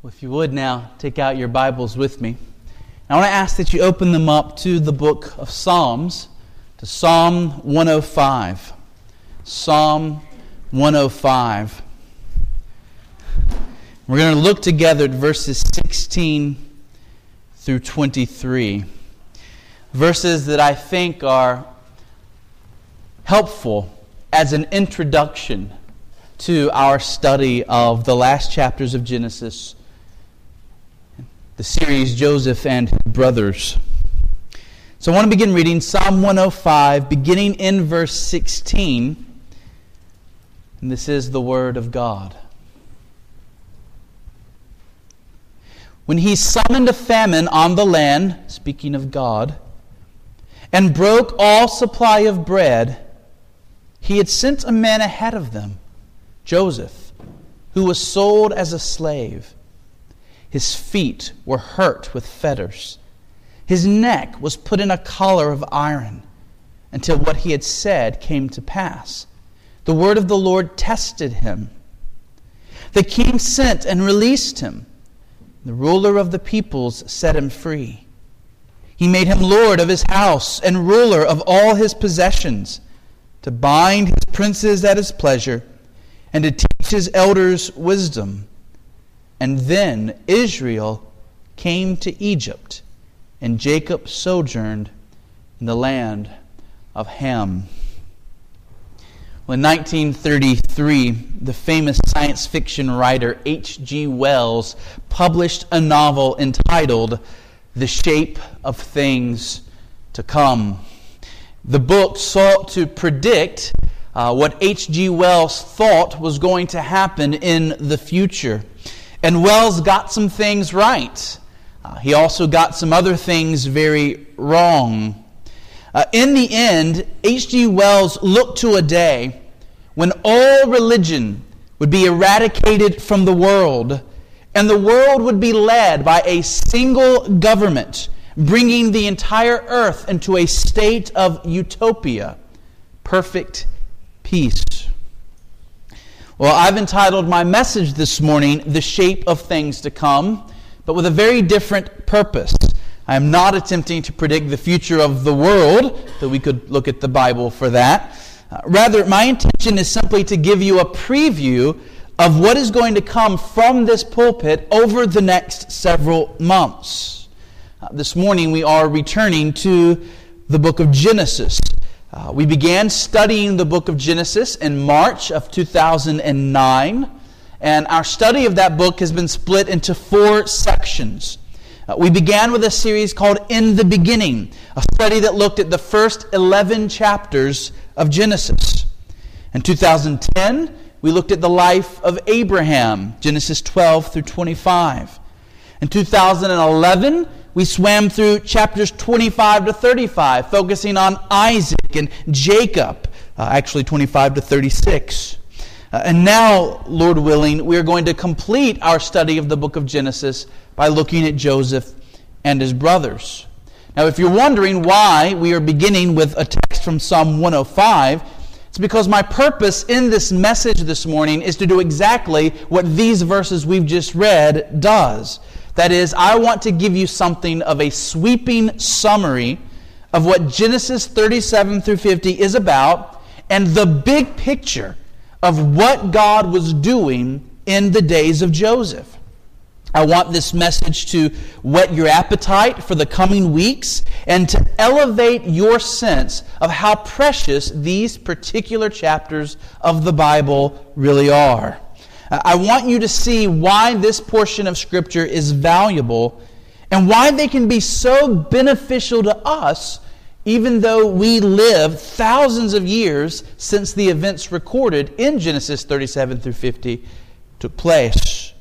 Well, if you would now take out your Bibles with me. I want to ask that you open them up to the book of Psalms, to Psalm 105. Psalm 105. We're going to look together at verses 16 through 23. Verses that I think are helpful as an introduction to our study of the last chapters of Genesis the series Joseph and Brothers. So I want to begin reading Psalm 105, beginning in verse 16. And this is the Word of God. When he summoned a famine on the land, speaking of God, and broke all supply of bread, he had sent a man ahead of them, Joseph, who was sold as a slave his feet were hurt with fetters. His neck was put in a collar of iron until what he had said came to pass. The word of the Lord tested him. The king sent and released him. The ruler of the peoples set him free. He made him lord of his house and ruler of all his possessions, to bind his princes at his pleasure, and to teach his elders wisdom and then Israel came to Egypt, and Jacob sojourned in the land of Ham. Well, in 1933, the famous science fiction writer H.G. Wells published a novel entitled The Shape of Things to Come. The book sought to predict uh, what H.G. Wells thought was going to happen in the future. And Wells got some things right. Uh, he also got some other things very wrong. Uh, in the end, H.G. Wells looked to a day when all religion would be eradicated from the world, and the world would be led by a single government, bringing the entire earth into a state of utopia, perfect peace. Well, I've entitled my message this morning, The Shape of Things to Come, but with a very different purpose. I am not attempting to predict the future of the world, though we could look at the Bible for that. Uh, rather, my intention is simply to give you a preview of what is going to come from this pulpit over the next several months. Uh, this morning, we are returning to the book of Genesis. Uh, we began studying the book of Genesis in March of 2009, and our study of that book has been split into four sections. Uh, we began with a series called In the Beginning, a study that looked at the first 11 chapters of Genesis. In 2010, we looked at the life of Abraham, Genesis 12 through 25. In 2011, we swam through chapters 25 to 35, focusing on Isaac and Jacob, uh, actually 25 to 36. Uh, and now, Lord willing, we are going to complete our study of the book of Genesis by looking at Joseph and his brothers. Now, if you're wondering why we are beginning with a text from Psalm 105, it's because my purpose in this message this morning is to do exactly what these verses we've just read does. That is, I want to give you something of a sweeping summary of what Genesis 37 through 50 is about and the big picture of what God was doing in the days of Joseph. I want this message to whet your appetite for the coming weeks and to elevate your sense of how precious these particular chapters of the Bible really are. I want you to see why this portion of Scripture is valuable and why they can be so beneficial to us, even though we live thousands of years since the events recorded in Genesis 37 through 50 took place.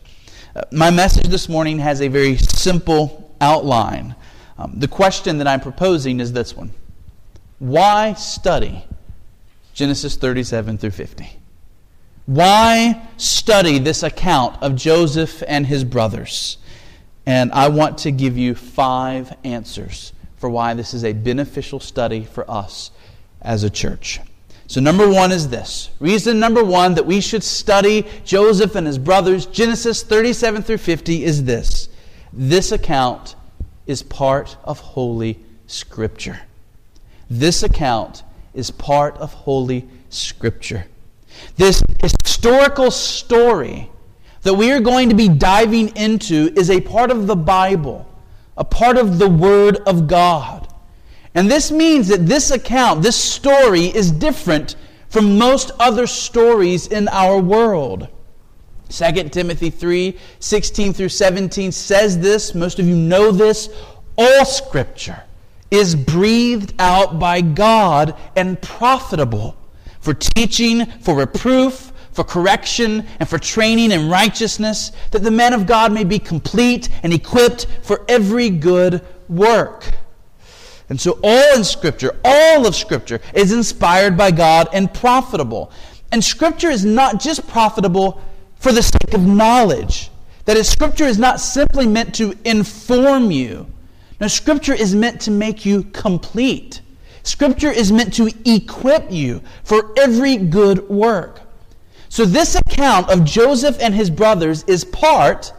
Uh, my message this morning has a very simple outline. Um, the question that I'm proposing is this one Why study Genesis 37 through 50? Why study this account of Joseph and his brothers? And I want to give you five answers for why this is a beneficial study for us as a church. So, number one is this. Reason number one that we should study Joseph and his brothers, Genesis 37 through 50, is this. This account is part of Holy Scripture. This account is part of Holy Scripture. This historical story that we are going to be diving into is a part of the Bible, a part of the Word of God. And this means that this account, this story, is different from most other stories in our world. 2 Timothy 3 16 through 17 says this. Most of you know this. All scripture is breathed out by God and profitable for teaching, for reproof, for correction, and for training in righteousness, that the man of God may be complete and equipped for every good work. And so, all in Scripture, all of Scripture, is inspired by God and profitable. And Scripture is not just profitable for the sake of knowledge. That is, Scripture is not simply meant to inform you. No, Scripture is meant to make you complete. Scripture is meant to equip you for every good work. So, this account of Joseph and his brothers is part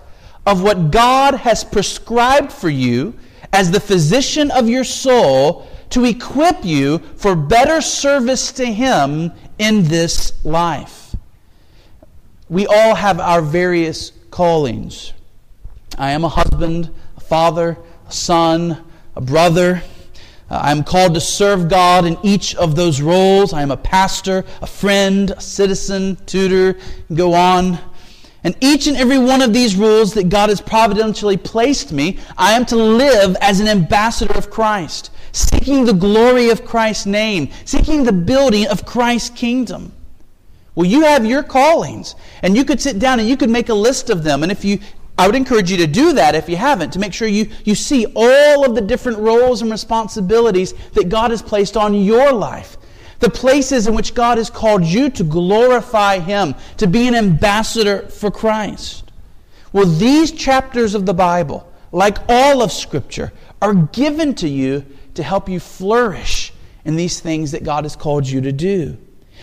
of what God has prescribed for you as the physician of your soul to equip you for better service to Him in this life. We all have our various callings. I am a husband, a father, a son, a brother. Uh, I am called to serve God in each of those roles. I am a pastor, a friend, a citizen, tutor, go on. And each and every one of these roles that God has providentially placed me, I am to live as an ambassador of Christ, seeking the glory of Christ's name, seeking the building of Christ's kingdom. Well, you have your callings, and you could sit down and you could make a list of them. And if you, I would encourage you to do that if you haven't, to make sure you, you see all of the different roles and responsibilities that God has placed on your life the places in which God has called you to glorify Him, to be an ambassador for Christ. Well, these chapters of the Bible, like all of Scripture, are given to you to help you flourish in these things that God has called you to do.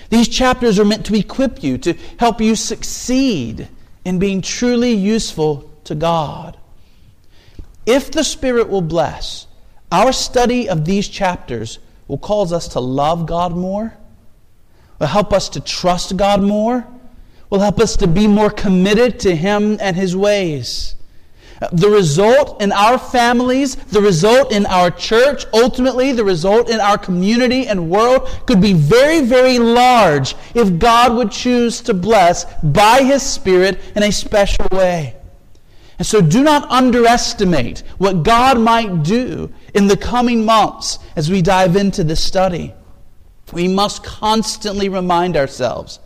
These chapters are meant to equip you, to help you succeed in being truly useful to God. If the Spirit will bless, our study of these chapters will cause us to love God more, will help us to trust God more, will help us to be more committed to Him and His ways. The result in our families, the result in our church, ultimately the result in our community and world could be very, very large if God would choose to bless by His Spirit in a special way. And so do not underestimate what God might do in the coming months as we dive into this study. We must constantly remind ourselves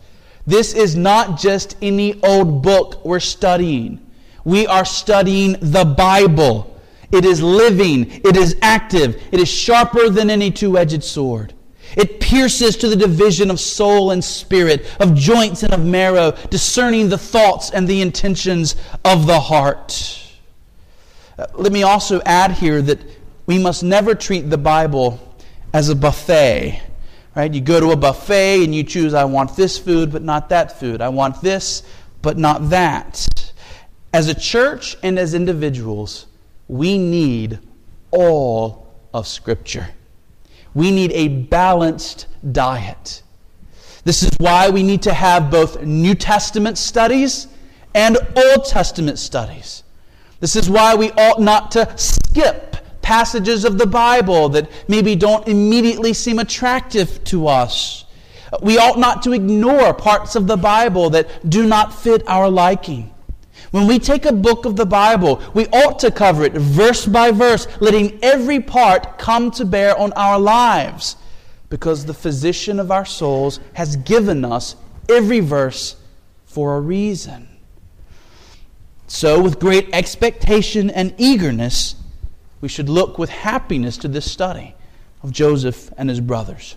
this is not just any old book we're studying. We are studying the Bible. It is living, it is active, it is sharper than any two edged sword. It pierces to the division of soul and spirit, of joints and of marrow, discerning the thoughts and the intentions of the heart. Uh, let me also add here that we must never treat the Bible as a buffet. Right? You go to a buffet and you choose, I want this food, but not that food. I want this, but not that. As a church and as individuals, we need all of Scripture. We need a balanced diet. This is why we need to have both New Testament studies and Old Testament studies. This is why we ought not to skip passages of the Bible that maybe don't immediately seem attractive to us. We ought not to ignore parts of the Bible that do not fit our liking. When we take a book of the Bible, we ought to cover it verse by verse, letting every part come to bear on our lives, because the physician of our souls has given us every verse for a reason. So, with great expectation and eagerness, we should look with happiness to this study of Joseph and his brothers.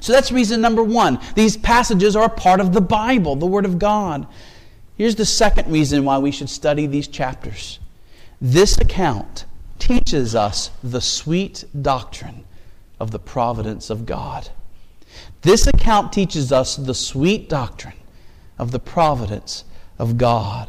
So that's reason number one. These passages are a part of the Bible, the Word of God. Here's the second reason why we should study these chapters. This account teaches us the sweet doctrine of the providence of God. This account teaches us the sweet doctrine of the providence of God.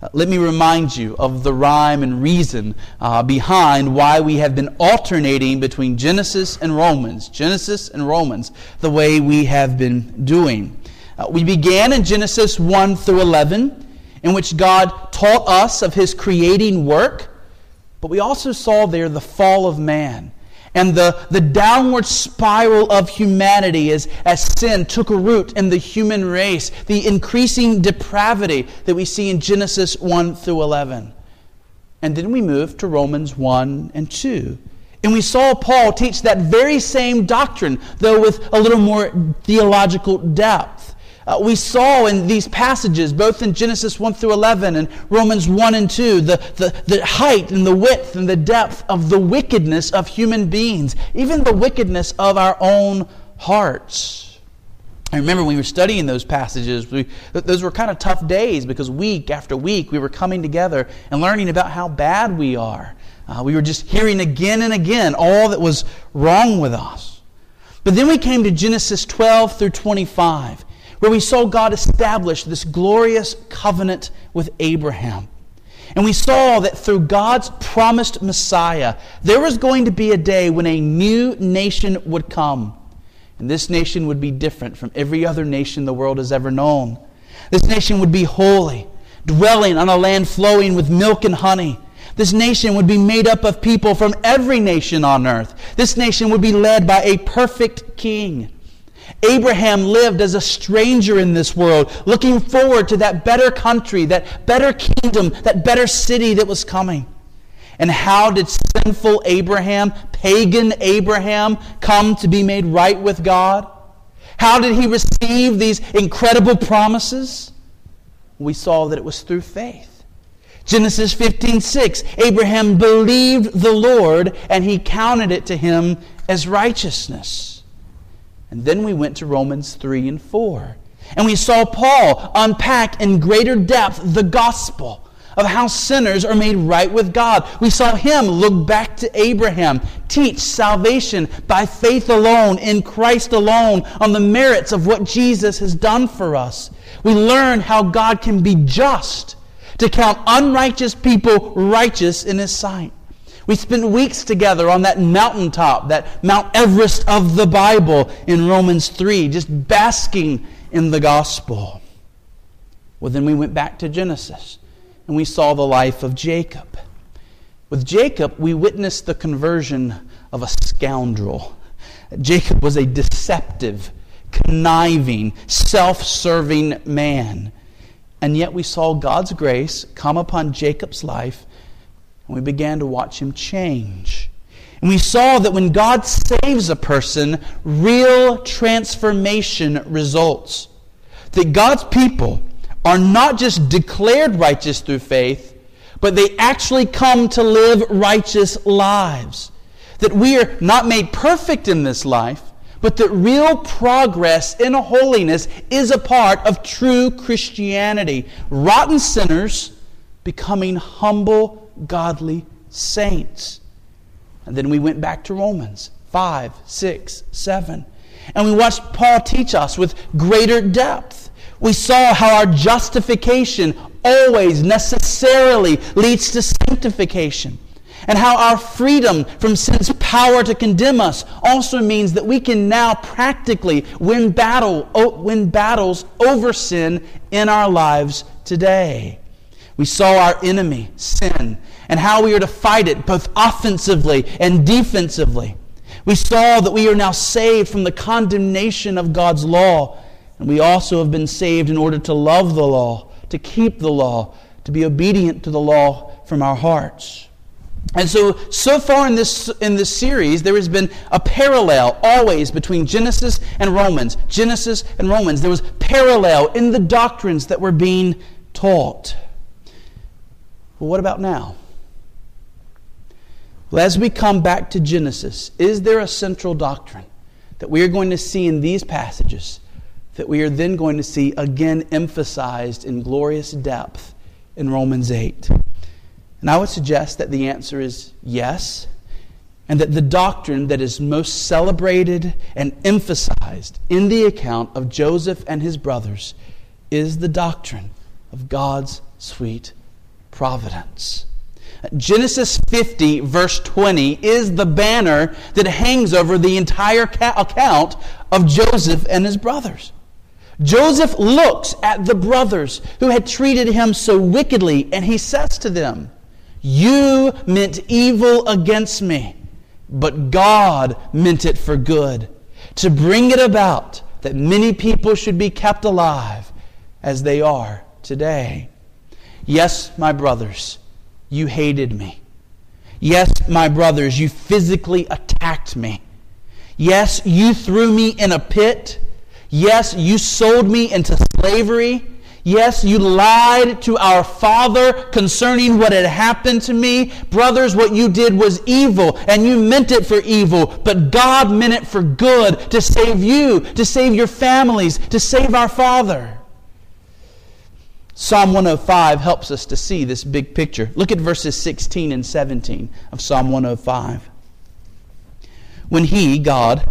Uh, let me remind you of the rhyme and reason uh, behind why we have been alternating between Genesis and Romans, Genesis and Romans, the way we have been doing. Uh, we began in Genesis 1 through 11, in which God taught us of his creating work, but we also saw there the fall of man and the, the downward spiral of humanity as, as sin took root in the human race, the increasing depravity that we see in Genesis 1 through 11. And then we move to Romans 1 and 2. And we saw Paul teach that very same doctrine, though with a little more theological depth. Uh, we saw in these passages, both in Genesis 1 through 11 and Romans 1 and 2, the, the, the height and the width and the depth of the wickedness of human beings, even the wickedness of our own hearts. I remember when we were studying those passages, we, those were kind of tough days because week after week we were coming together and learning about how bad we are. Uh, we were just hearing again and again all that was wrong with us. But then we came to Genesis 12 through 25 where we saw God establish this glorious covenant with Abraham. And we saw that through God's promised Messiah, there was going to be a day when a new nation would come. And this nation would be different from every other nation the world has ever known. This nation would be holy, dwelling on a land flowing with milk and honey. This nation would be made up of people from every nation on earth. This nation would be led by a perfect king. Abraham lived as a stranger in this world, looking forward to that better country, that better kingdom, that better city that was coming. And how did sinful Abraham, pagan Abraham, come to be made right with God? How did he receive these incredible promises? We saw that it was through faith. Genesis 15 6, Abraham believed the Lord, and he counted it to him as righteousness. And then we went to Romans 3 and 4. And we saw Paul unpack in greater depth the gospel of how sinners are made right with God. We saw him look back to Abraham, teach salvation by faith alone, in Christ alone, on the merits of what Jesus has done for us. We learn how God can be just to count unrighteous people righteous in his sight. We spent weeks together on that mountaintop, that Mount Everest of the Bible in Romans 3, just basking in the gospel. Well, then we went back to Genesis and we saw the life of Jacob. With Jacob, we witnessed the conversion of a scoundrel. Jacob was a deceptive, conniving, self serving man. And yet we saw God's grace come upon Jacob's life and we began to watch him change. And we saw that when God saves a person, real transformation results. That God's people are not just declared righteous through faith, but they actually come to live righteous lives. That we are not made perfect in this life, but that real progress in holiness is a part of true Christianity. Rotten sinners becoming humble godly saints. And then we went back to Romans 5, 6, 7. And we watched Paul teach us with greater depth. We saw how our justification always necessarily leads to sanctification. And how our freedom from sin's power to condemn us also means that we can now practically win, battle, win battles over sin in our lives today. We saw our enemy, sin, and how we are to fight it both offensively and defensively. We saw that we are now saved from the condemnation of God's law, and we also have been saved in order to love the law, to keep the law, to be obedient to the law from our hearts. And so, so far in this, in this series, there has been a parallel always between Genesis and Romans. Genesis and Romans. There was parallel in the doctrines that were being taught. Well, what about now? Well, as we come back to Genesis, is there a central doctrine that we are going to see in these passages that we are then going to see again emphasized in glorious depth in Romans 8? And I would suggest that the answer is yes and that the doctrine that is most celebrated and emphasized in the account of Joseph and his brothers is the doctrine of God's sweet providence. Genesis 50, verse 20, is the banner that hangs over the entire account of Joseph and his brothers. Joseph looks at the brothers who had treated him so wickedly, and he says to them, You meant evil against me, but God meant it for good, to bring it about that many people should be kept alive as they are today. Yes, my brothers, you hated me. Yes, my brothers, you physically attacked me. Yes, you threw me in a pit. Yes, you sold me into slavery. Yes, you lied to our father concerning what had happened to me. Brothers, what you did was evil, and you meant it for evil, but God meant it for good to save you, to save your families, to save our father. Psalm 105 helps us to see this big picture. Look at verses 16 and 17 of Psalm 105. When he, God,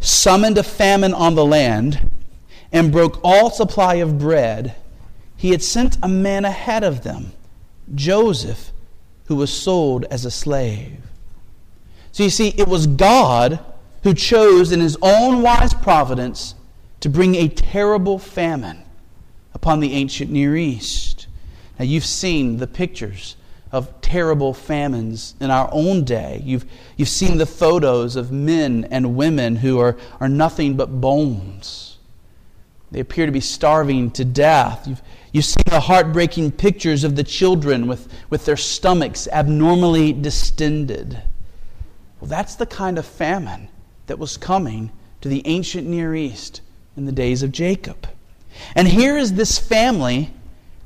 summoned a famine on the land and broke all supply of bread, he had sent a man ahead of them, Joseph, who was sold as a slave. So you see, it was God who chose in his own wise providence to bring a terrible famine upon the ancient Near East. Now, you've seen the pictures of terrible famines in our own day. You've, you've seen the photos of men and women who are, are nothing but bones. They appear to be starving to death. You've, you've seen the heartbreaking pictures of the children with, with their stomachs abnormally distended. Well, that's the kind of famine that was coming to the ancient Near East in the days of Jacob. And here is this family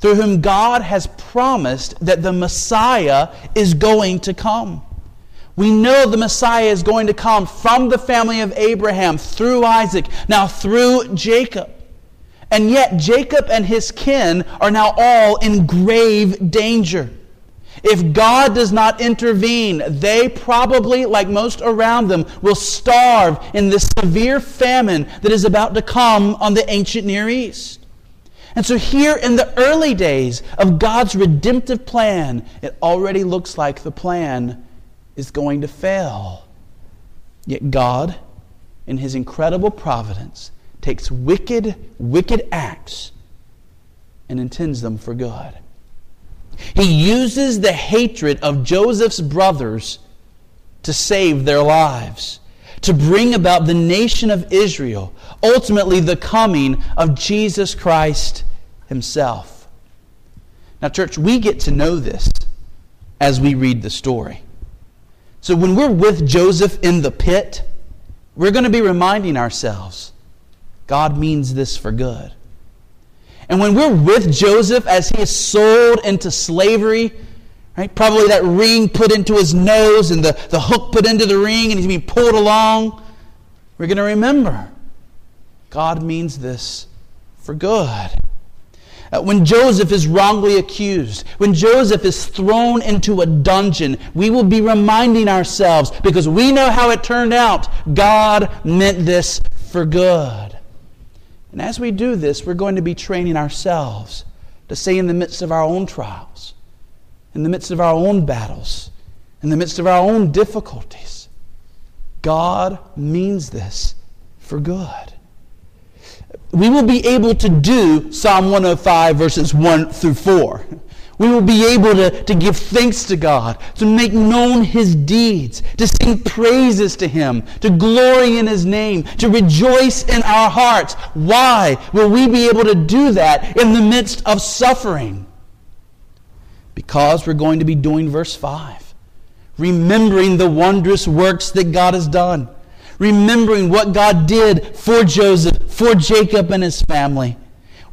through whom God has promised that the Messiah is going to come. We know the Messiah is going to come from the family of Abraham, through Isaac, now through Jacob. And yet, Jacob and his kin are now all in grave danger. If God does not intervene, they probably, like most around them, will starve in this severe famine that is about to come on the ancient Near East. And so, here in the early days of God's redemptive plan, it already looks like the plan is going to fail. Yet, God, in His incredible providence, takes wicked, wicked acts and intends them for good. He uses the hatred of Joseph's brothers to save their lives, to bring about the nation of Israel, ultimately the coming of Jesus Christ himself. Now, church, we get to know this as we read the story. So when we're with Joseph in the pit, we're going to be reminding ourselves God means this for good. And when we're with Joseph as he is sold into slavery, right, probably that ring put into his nose and the, the hook put into the ring and he's being pulled along, we're going to remember God means this for good. Uh, when Joseph is wrongly accused, when Joseph is thrown into a dungeon, we will be reminding ourselves, because we know how it turned out, God meant this for good. And as we do this, we're going to be training ourselves to say, in the midst of our own trials, in the midst of our own battles, in the midst of our own difficulties, God means this for good. We will be able to do Psalm 105, verses 1 through 4. We will be able to, to give thanks to God, to make known His deeds, to sing praises to Him, to glory in His name, to rejoice in our hearts. Why will we be able to do that in the midst of suffering? Because we're going to be doing verse 5, remembering the wondrous works that God has done, remembering what God did for Joseph, for Jacob and his family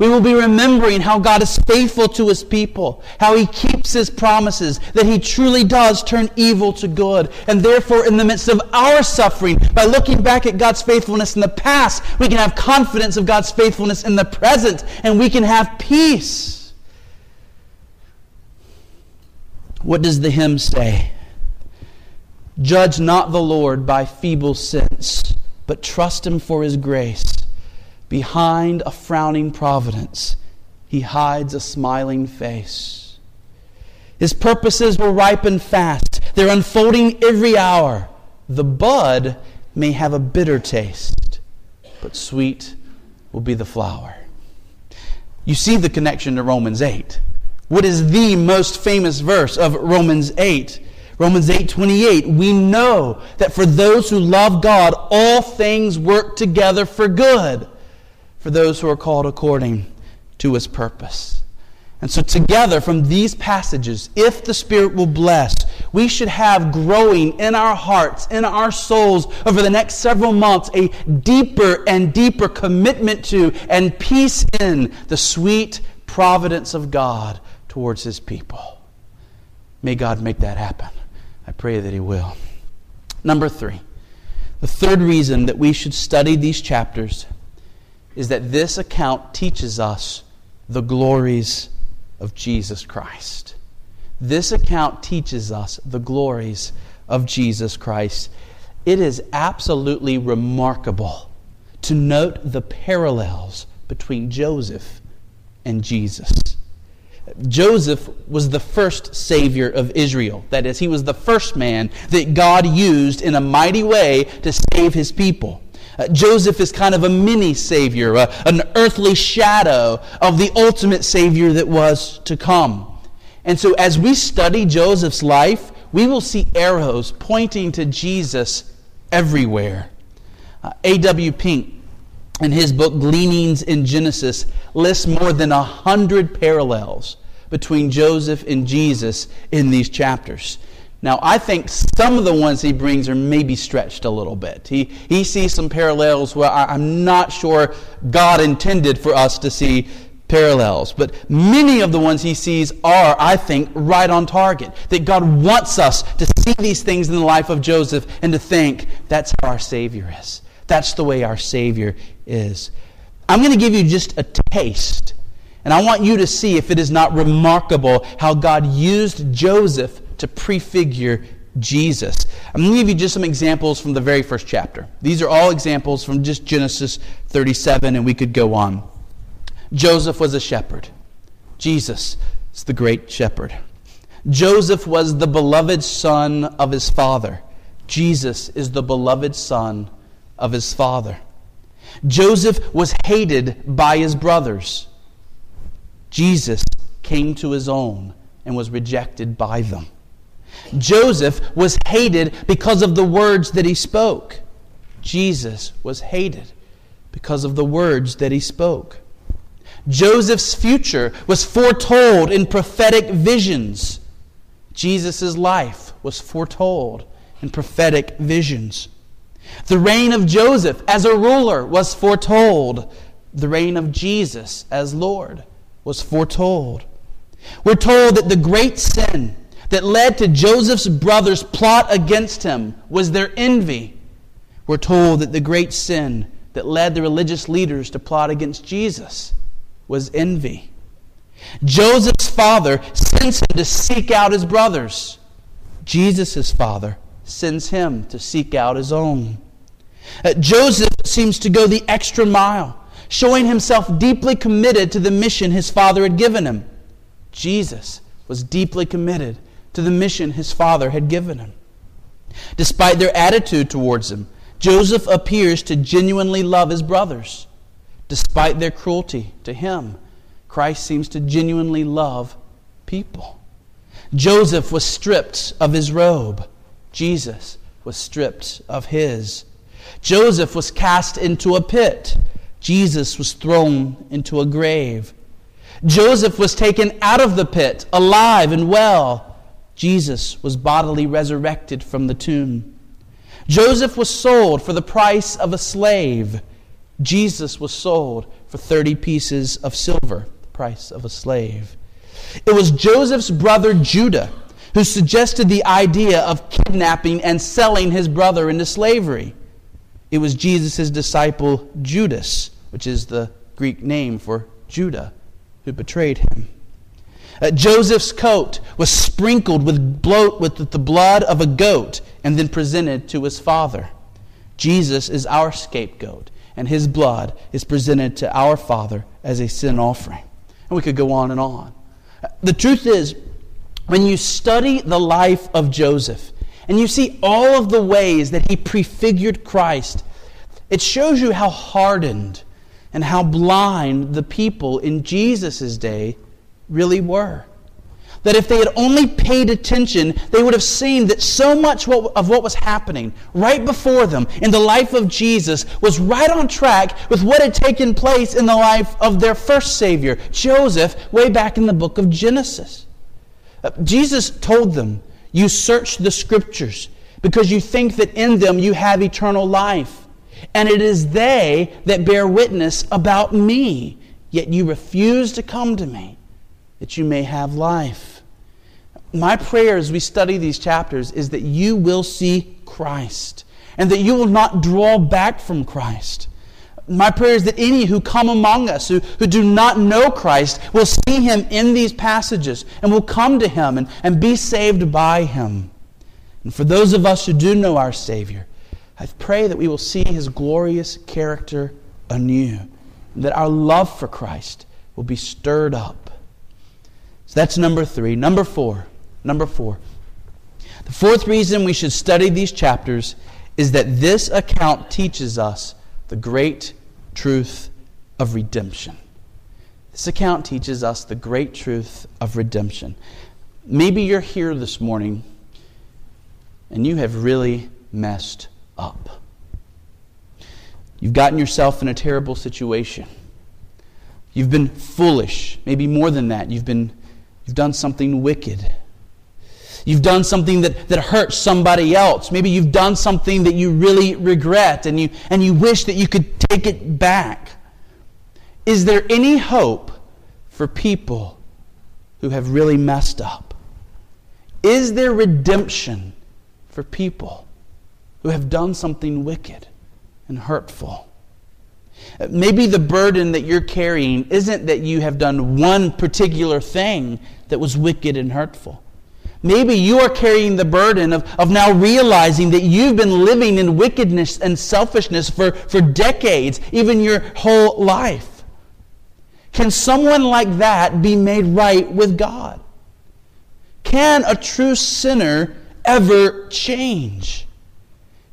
we will be remembering how God is faithful to his people, how he keeps his promises, that he truly does turn evil to good. And therefore, in the midst of our suffering, by looking back at God's faithfulness in the past, we can have confidence of God's faithfulness in the present, and we can have peace. What does the hymn say? Judge not the Lord by feeble sense, but trust him for his grace. Behind a frowning providence, he hides a smiling face. His purposes will ripen fast, they're unfolding every hour. The bud may have a bitter taste, but sweet will be the flower. You see the connection to Romans 8. What is the most famous verse of Romans 8? Romans 8:28 we know that for those who love God all things work together for good for those who are called according to his purpose. And so together from these passages if the spirit will bless we should have growing in our hearts in our souls over the next several months a deeper and deeper commitment to and peace in the sweet providence of God towards his people. May God make that happen. I pray that He will. Number three, the third reason that we should study these chapters is that this account teaches us the glories of Jesus Christ. This account teaches us the glories of Jesus Christ. It is absolutely remarkable to note the parallels between Joseph and Jesus. Joseph was the first Savior of Israel. That is, he was the first man that God used in a mighty way to save his people. Uh, Joseph is kind of a mini Savior, uh, an earthly shadow of the ultimate Savior that was to come. And so, as we study Joseph's life, we will see arrows pointing to Jesus everywhere. Uh, A.W. Pink, in his book Gleanings in Genesis, lists more than a hundred parallels between Joseph and Jesus in these chapters. Now, I think some of the ones he brings are maybe stretched a little bit. He, he sees some parallels where I, I'm not sure God intended for us to see parallels. But many of the ones he sees are, I think, right on target. That God wants us to see these things in the life of Joseph and to think that's how our Savior is. That's the way our Savior is. I'm going to give you just a taste and I want you to see if it is not remarkable how God used Joseph to prefigure Jesus. I'm going to give you just some examples from the very first chapter. These are all examples from just Genesis 37, and we could go on. Joseph was a shepherd. Jesus is the great shepherd. Joseph was the beloved son of his father. Jesus is the beloved son of his father. Joseph was hated by his brothers. Jesus came to his own and was rejected by them. Joseph was hated because of the words that he spoke. Jesus was hated because of the words that he spoke. Joseph's future was foretold in prophetic visions. Jesus' life was foretold in prophetic visions. The reign of Joseph as a ruler was foretold. The reign of Jesus as Lord was foretold. We're told that the great sin that led to Joseph's brothers' plot against him was their envy. We're told that the great sin that led the religious leaders to plot against Jesus was envy. Joseph's father sends him to seek out his brothers. Jesus' father sends him to seek out his own. Uh, Joseph seems to go the extra mile showing himself deeply committed to the mission his father had given him. Jesus was deeply committed to the mission his father had given him. Despite their attitude towards him, Joseph appears to genuinely love his brothers. Despite their cruelty to him, Christ seems to genuinely love people. Joseph was stripped of his robe. Jesus was stripped of his. Joseph was cast into a pit. Jesus was thrown into a grave. Joseph was taken out of the pit, alive and well. Jesus was bodily resurrected from the tomb. Joseph was sold for the price of a slave. Jesus was sold for 30 pieces of silver, the price of a slave. It was Joseph's brother Judah who suggested the idea of kidnapping and selling his brother into slavery. It was Jesus' disciple Judas, which is the Greek name for Judah, who betrayed him. Uh, Joseph's coat was sprinkled with, bloat, with the blood of a goat and then presented to his Father. Jesus is our scapegoat, and his blood is presented to our Father as a sin offering. And we could go on and on. The truth is, when you study the life of Joseph and you see all of the ways that he prefigured Christ, it shows you how hardened and how blind the people in Jesus' day really were. That if they had only paid attention, they would have seen that so much of what was happening right before them in the life of Jesus was right on track with what had taken place in the life of their first Savior, Joseph, way back in the book of Genesis. Uh, Jesus told them, You search the Scriptures because you think that in them you have eternal life. And it is they that bear witness about me, yet you refuse to come to me that you may have life. My prayer as we study these chapters is that you will see Christ and that you will not draw back from Christ. My prayer is that any who come among us who, who do not know Christ will see him in these passages and will come to him and, and be saved by him. And for those of us who do know our Savior, I pray that we will see his glorious character anew, that our love for Christ will be stirred up. So that's number three. Number four. Number four. The fourth reason we should study these chapters is that this account teaches us the great truth of redemption. This account teaches us the great truth of redemption. Maybe you're here this morning and you have really messed up. You've gotten yourself in a terrible situation. You've been foolish, maybe more than that. You've been You've done something wicked. You've done something that, that hurts somebody else. Maybe you've done something that you really regret and you, and you wish that you could take it back. Is there any hope for people who have really messed up? Is there redemption for people who have done something wicked and hurtful? Maybe the burden that you're carrying isn't that you have done one particular thing that was wicked and hurtful. Maybe you are carrying the burden of, of now realizing that you've been living in wickedness and selfishness for, for decades, even your whole life. Can someone like that be made right with God? Can a true sinner ever change?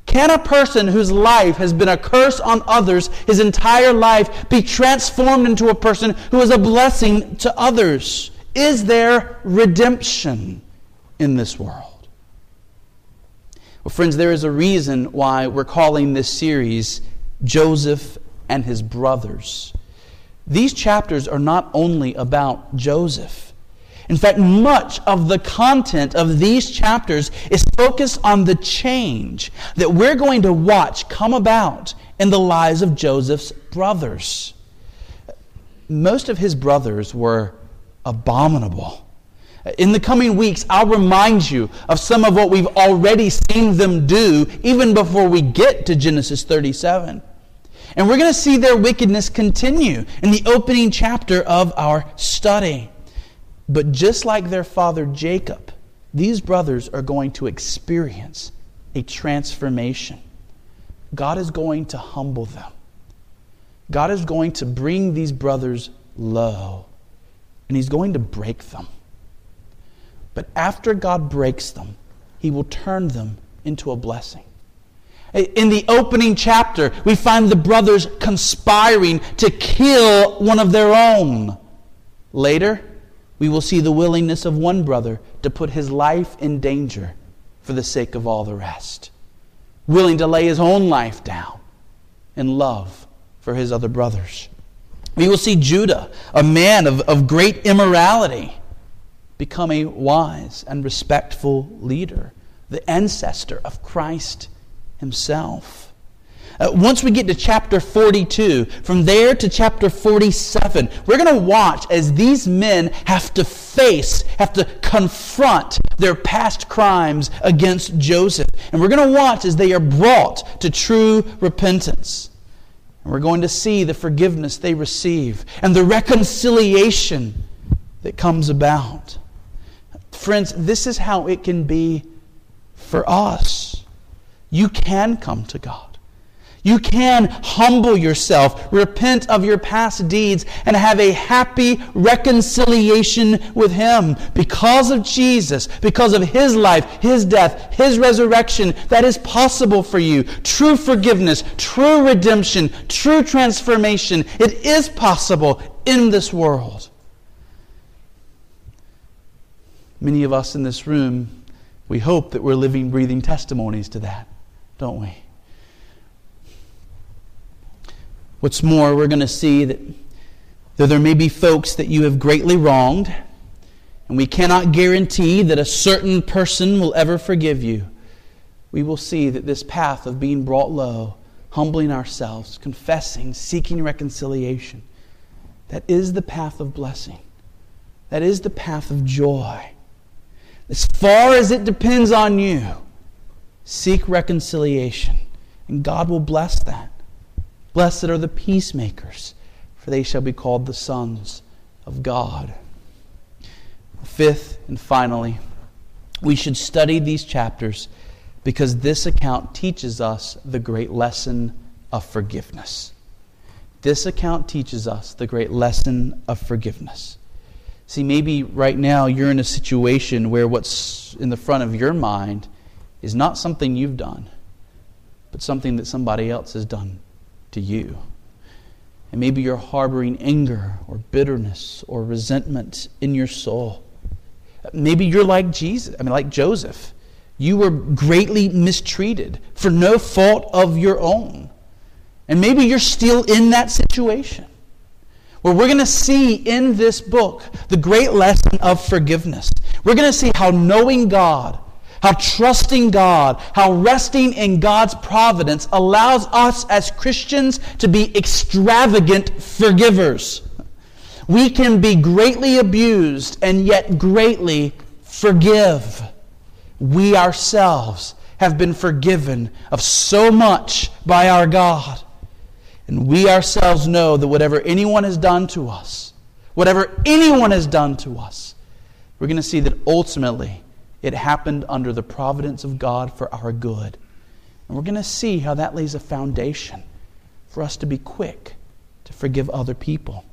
Can a person whose life has been a curse on others his entire life be transformed into a person who is a blessing to others? Is there redemption in this world? Well, friends, there is a reason why we're calling this series Joseph and his brothers. These chapters are not only about Joseph. In fact, much of the content of these chapters is focused on the change that we're going to watch come about in the lives of Joseph's brothers. Most of his brothers were abominable. In the coming weeks, I'll remind you of some of what we've already seen them do even before we get to Genesis 37. And we're going to see their wickedness continue in the opening chapter of our study. But just like their father Jacob, these brothers are going to experience a transformation. God is going to humble them. God is going to bring these brothers low, and He's going to break them. But after God breaks them, He will turn them into a blessing. In the opening chapter, we find the brothers conspiring to kill one of their own. Later, we will see the willingness of one brother to put his life in danger for the sake of all the rest, willing to lay his own life down in love for his other brothers. We will see Judah, a man of, of great immorality, become a wise and respectful leader, the ancestor of Christ himself. Uh, once we get to chapter 42, from there to chapter 47, we're going to watch as these men have to face, have to confront their past crimes against Joseph. And we're going to watch as they are brought to true repentance. And we're going to see the forgiveness they receive and the reconciliation that comes about. Friends, this is how it can be for us. You can come to God. You can humble yourself, repent of your past deeds, and have a happy reconciliation with Him because of Jesus, because of His life, His death, His resurrection. That is possible for you. True forgiveness, true redemption, true transformation. It is possible in this world. Many of us in this room, we hope that we're living, breathing testimonies to that, don't we? What's more, we're going to see that though there may be folks that you have greatly wronged, and we cannot guarantee that a certain person will ever forgive you, we will see that this path of being brought low, humbling ourselves, confessing, seeking reconciliation, that is the path of blessing. That is the path of joy. As far as it depends on you, seek reconciliation, and God will bless that. Blessed are the peacemakers, for they shall be called the sons of God. Fifth and finally, we should study these chapters because this account teaches us the great lesson of forgiveness. This account teaches us the great lesson of forgiveness. See, maybe right now you're in a situation where what's in the front of your mind is not something you've done, but something that somebody else has done to you. And maybe you're harboring anger or bitterness or resentment in your soul. Maybe you're like Jesus, I mean, like Joseph. You were greatly mistreated for no fault of your own. And maybe you're still in that situation. Where we're going to see in this book the great lesson of forgiveness. We're going to see how knowing God how trusting God, how resting in God's providence allows us as Christians to be extravagant forgivers. We can be greatly abused and yet greatly forgive. We ourselves have been forgiven of so much by our God. And we ourselves know that whatever anyone has done to us, whatever anyone has done to us, we're going to see that ultimately it happened under the providence of God for our good. And we're going to see how that lays a foundation for us to be quick to forgive other people.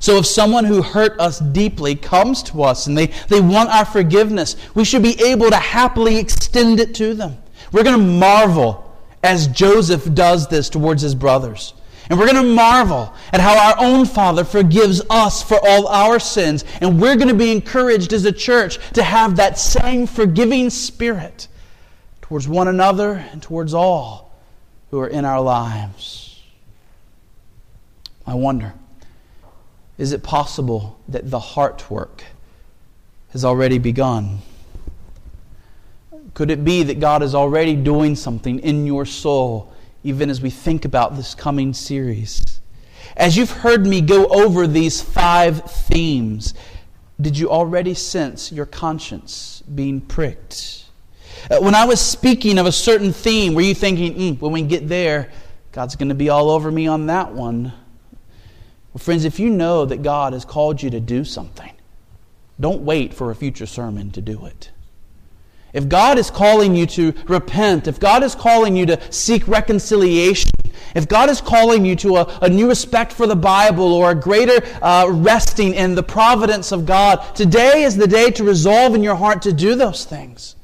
So, if someone who hurt us deeply comes to us and they, they want our forgiveness, we should be able to happily extend it to them. We're going to marvel as Joseph does this towards his brothers. And we're going to marvel at how our own Father forgives us for all our sins. And we're going to be encouraged as a church to have that same forgiving spirit towards one another and towards all who are in our lives. I wonder is it possible that the heart work has already begun? Could it be that God is already doing something in your soul? Even as we think about this coming series. As you've heard me go over these five themes, did you already sense your conscience being pricked? Uh, when I was speaking of a certain theme, were you thinking, mm, when we get there, God's going to be all over me on that one? Well, friends, if you know that God has called you to do something, don't wait for a future sermon to do it. If God is calling you to repent, if God is calling you to seek reconciliation, if God is calling you to a, a new respect for the Bible or a greater uh, resting in the providence of God, today is the day to resolve in your heart to do those things.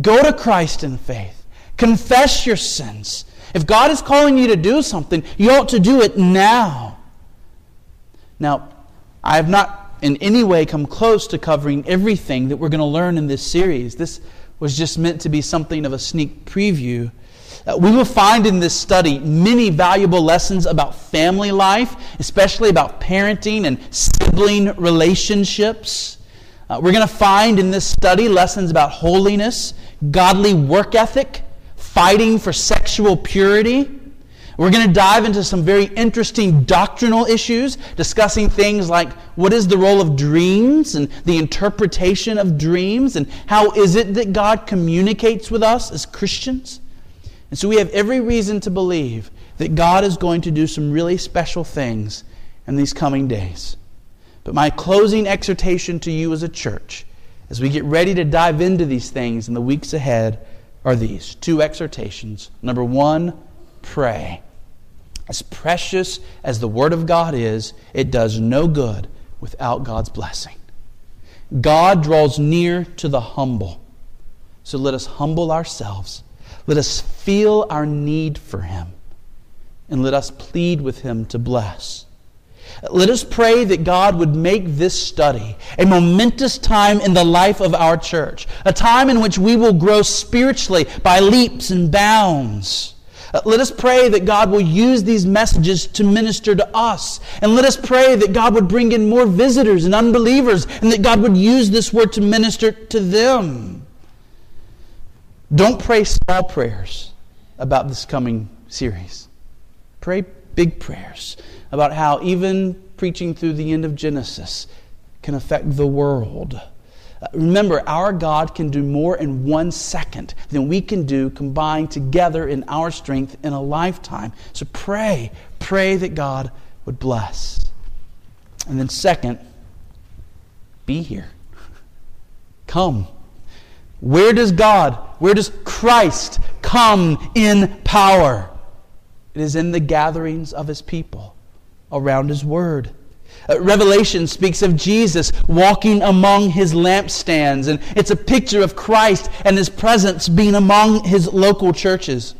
Go to Christ in faith. Confess your sins. If God is calling you to do something, you ought to do it now. Now, I have not in any way come close to covering everything that we're going to learn in this series. This was just meant to be something of a sneak preview. Uh, we will find in this study many valuable lessons about family life, especially about parenting and sibling relationships. Uh, we're going to find in this study lessons about holiness, godly work ethic, fighting for sexual purity, we're going to dive into some very interesting doctrinal issues, discussing things like what is the role of dreams and the interpretation of dreams, and how is it that God communicates with us as Christians. And so we have every reason to believe that God is going to do some really special things in these coming days. But my closing exhortation to you as a church, as we get ready to dive into these things in the weeks ahead, are these two exhortations. Number one, pray. As precious as the Word of God is, it does no good without God's blessing. God draws near to the humble. So let us humble ourselves. Let us feel our need for Him. And let us plead with Him to bless. Let us pray that God would make this study a momentous time in the life of our church, a time in which we will grow spiritually by leaps and bounds. Uh, let us pray that God will use these messages to minister to us. And let us pray that God would bring in more visitors and unbelievers, and that God would use this word to minister to them. Don't pray small prayers about this coming series. Pray big prayers about how even preaching through the end of Genesis can affect the world. Remember, our God can do more in one second than we can do combined together in our strength in a lifetime. So pray, pray that God would bless. And then, second, be here. Come. Where does God, where does Christ come in power? It is in the gatherings of his people around his word. Uh, Revelation speaks of Jesus walking among his lampstands, and it's a picture of Christ and his presence being among his local churches.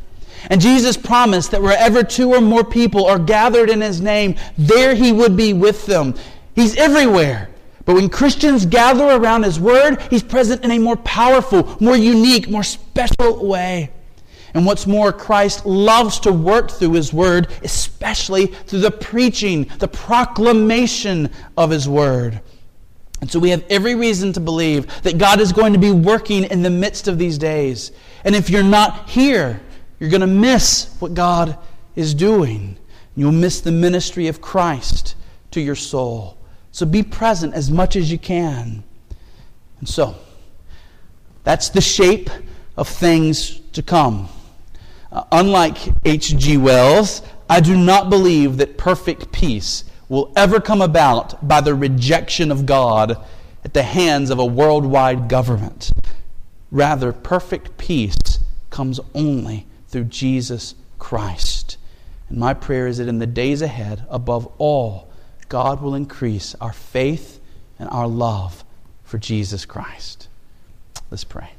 And Jesus promised that wherever two or more people are gathered in his name, there he would be with them. He's everywhere. But when Christians gather around his word, he's present in a more powerful, more unique, more special way. And what's more, Christ loves to work through His Word, especially through the preaching, the proclamation of His Word. And so we have every reason to believe that God is going to be working in the midst of these days. And if you're not here, you're going to miss what God is doing. You'll miss the ministry of Christ to your soul. So be present as much as you can. And so, that's the shape of things to come. Uh, unlike H.G. Wells, I do not believe that perfect peace will ever come about by the rejection of God at the hands of a worldwide government. Rather, perfect peace comes only through Jesus Christ. And my prayer is that in the days ahead, above all, God will increase our faith and our love for Jesus Christ. Let's pray.